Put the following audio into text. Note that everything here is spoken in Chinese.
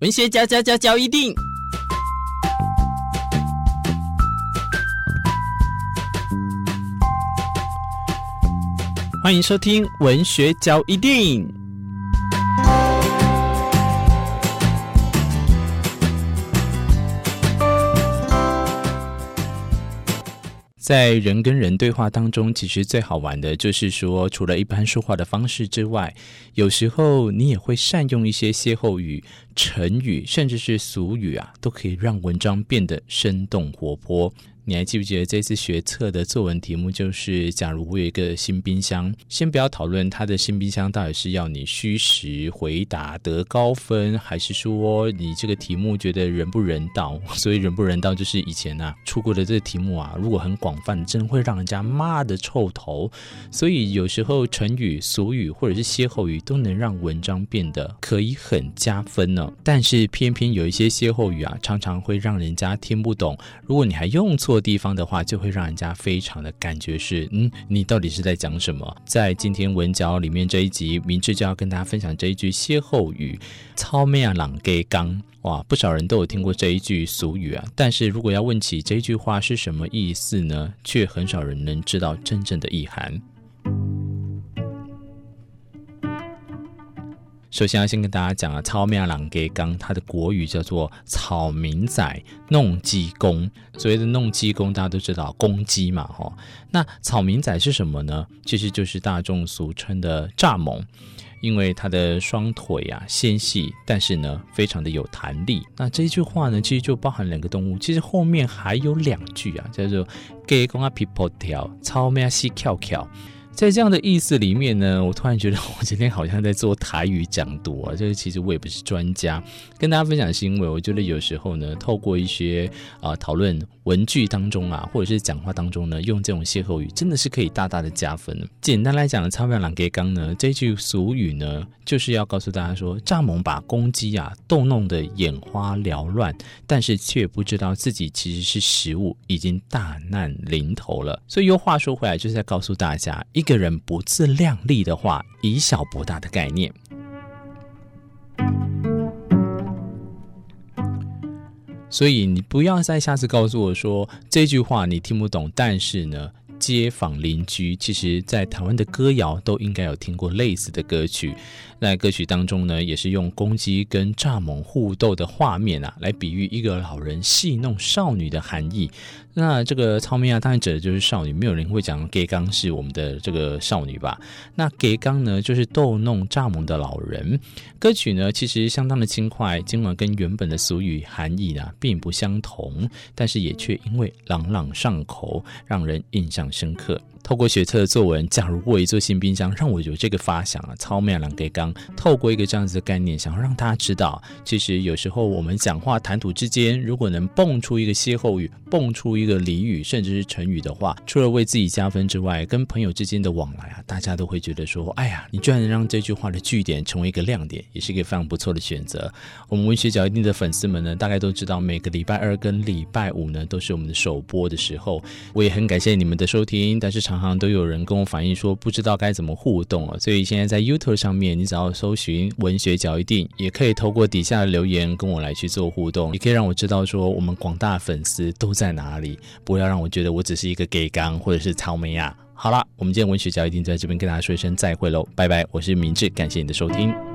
文学交交交交一定，欢迎收听文学交一定。在人跟人对话当中，其实最好玩的就是说，除了一般说话的方式之外，有时候你也会善用一些歇后语、成语，甚至是俗语啊，都可以让文章变得生动活泼。你还记不记得这次学测的作文题目就是：假如我有一个新冰箱，先不要讨论它的新冰箱到底是要你虚实回答得高分，还是说你这个题目觉得人不人道？所以人不人道就是以前啊出过的这个题目啊，如果很广泛，真会让人家骂的臭头。所以有时候成语、俗语或者是歇后语都能让文章变得可以很加分呢。但是偏偏有一些歇后语啊，常常会让人家听不懂。如果你还用错。地方的话，就会让人家非常的感觉是，嗯，你到底是在讲什么？在今天文角里面这一集，明智就要跟大家分享这一句歇后语：操咩啊，朗给刚。哇，不少人都有听过这一句俗语啊，但是如果要问起这句话是什么意思呢，却很少人能知道真正的意涵。首先要先跟大家讲啊，草莓人家讲，它的国语叫做草民仔弄鸡公。所谓的弄鸡公，大家都知道公鸡嘛，哈。那草民仔是什么呢？其实就是大众俗称的蚱蜢，因为它的双腿啊纤细，但是呢非常的有弹力。那这句话呢，其实就包含两个动物。其实后面还有两句啊，叫做鸡公啊皮破条，草莓啊细翘翘。在这样的意思里面呢，我突然觉得我今天好像在做台语讲读啊，就是其实我也不是专家，跟大家分享是因为我觉得有时候呢，透过一些啊讨论。文句当中啊，或者是讲话当中呢，用这种歇后语真的是可以大大的加分。简单来讲的，草莓人家讲呢，这句俗语呢，就是要告诉大家说，蚱蜢把公鸡啊逗弄得眼花缭乱，但是却不知道自己其实是食物，已经大难临头了。所以又话说回来，就是在告诉大家，一个人不自量力的话，以小博大的概念。所以你不要再下次告诉我说这句话你听不懂，但是呢，街坊邻居其实在台湾的歌谣都应该有听过类似的歌曲。在歌曲当中呢，也是用公鸡跟蚱蜢互斗的画面啊，来比喻一个老人戏弄少女的含义。那这个糙米啊，当然指的就是少女，没有人会讲鸡公是我们的这个少女吧？那鸡公呢，就是逗弄蚱蜢的老人。歌曲呢，其实相当的轻快，尽管跟原本的俗语含义呢并不相同，但是也却因为朗朗上口，让人印象深刻。透过学测的作文，假如我一座新冰箱，让我有这个发想啊，草莓人家讲。透过一个这样子的概念，想要让大家知道，其实有时候我们讲话谈吐之间，如果能蹦出一个歇后语，蹦出一个俚语，甚至是成语的话，除了为自己加分之外，跟朋友之间的往来啊，大家都会觉得说，哎呀，你居然能让这句话的句点成为一个亮点，也是一个非常不错的选择。我们文学角一定的粉丝们呢，大概都知道，每个礼拜二跟礼拜五呢，都是我们的首播的时候。我也很感谢你们的收听，但是常好像都有人跟我反映说，不知道该怎么互动啊，所以现在在 YouTube 上面，你只要搜寻文学角一定，也可以透过底下的留言跟我来去做互动，也可以让我知道说我们广大粉丝都在哪里，不要让我觉得我只是一个 gay 刚或者是草莓啊。好了，我们今天文学角一錠在这边跟大家说一声再会喽，拜拜，我是明智，感谢你的收听。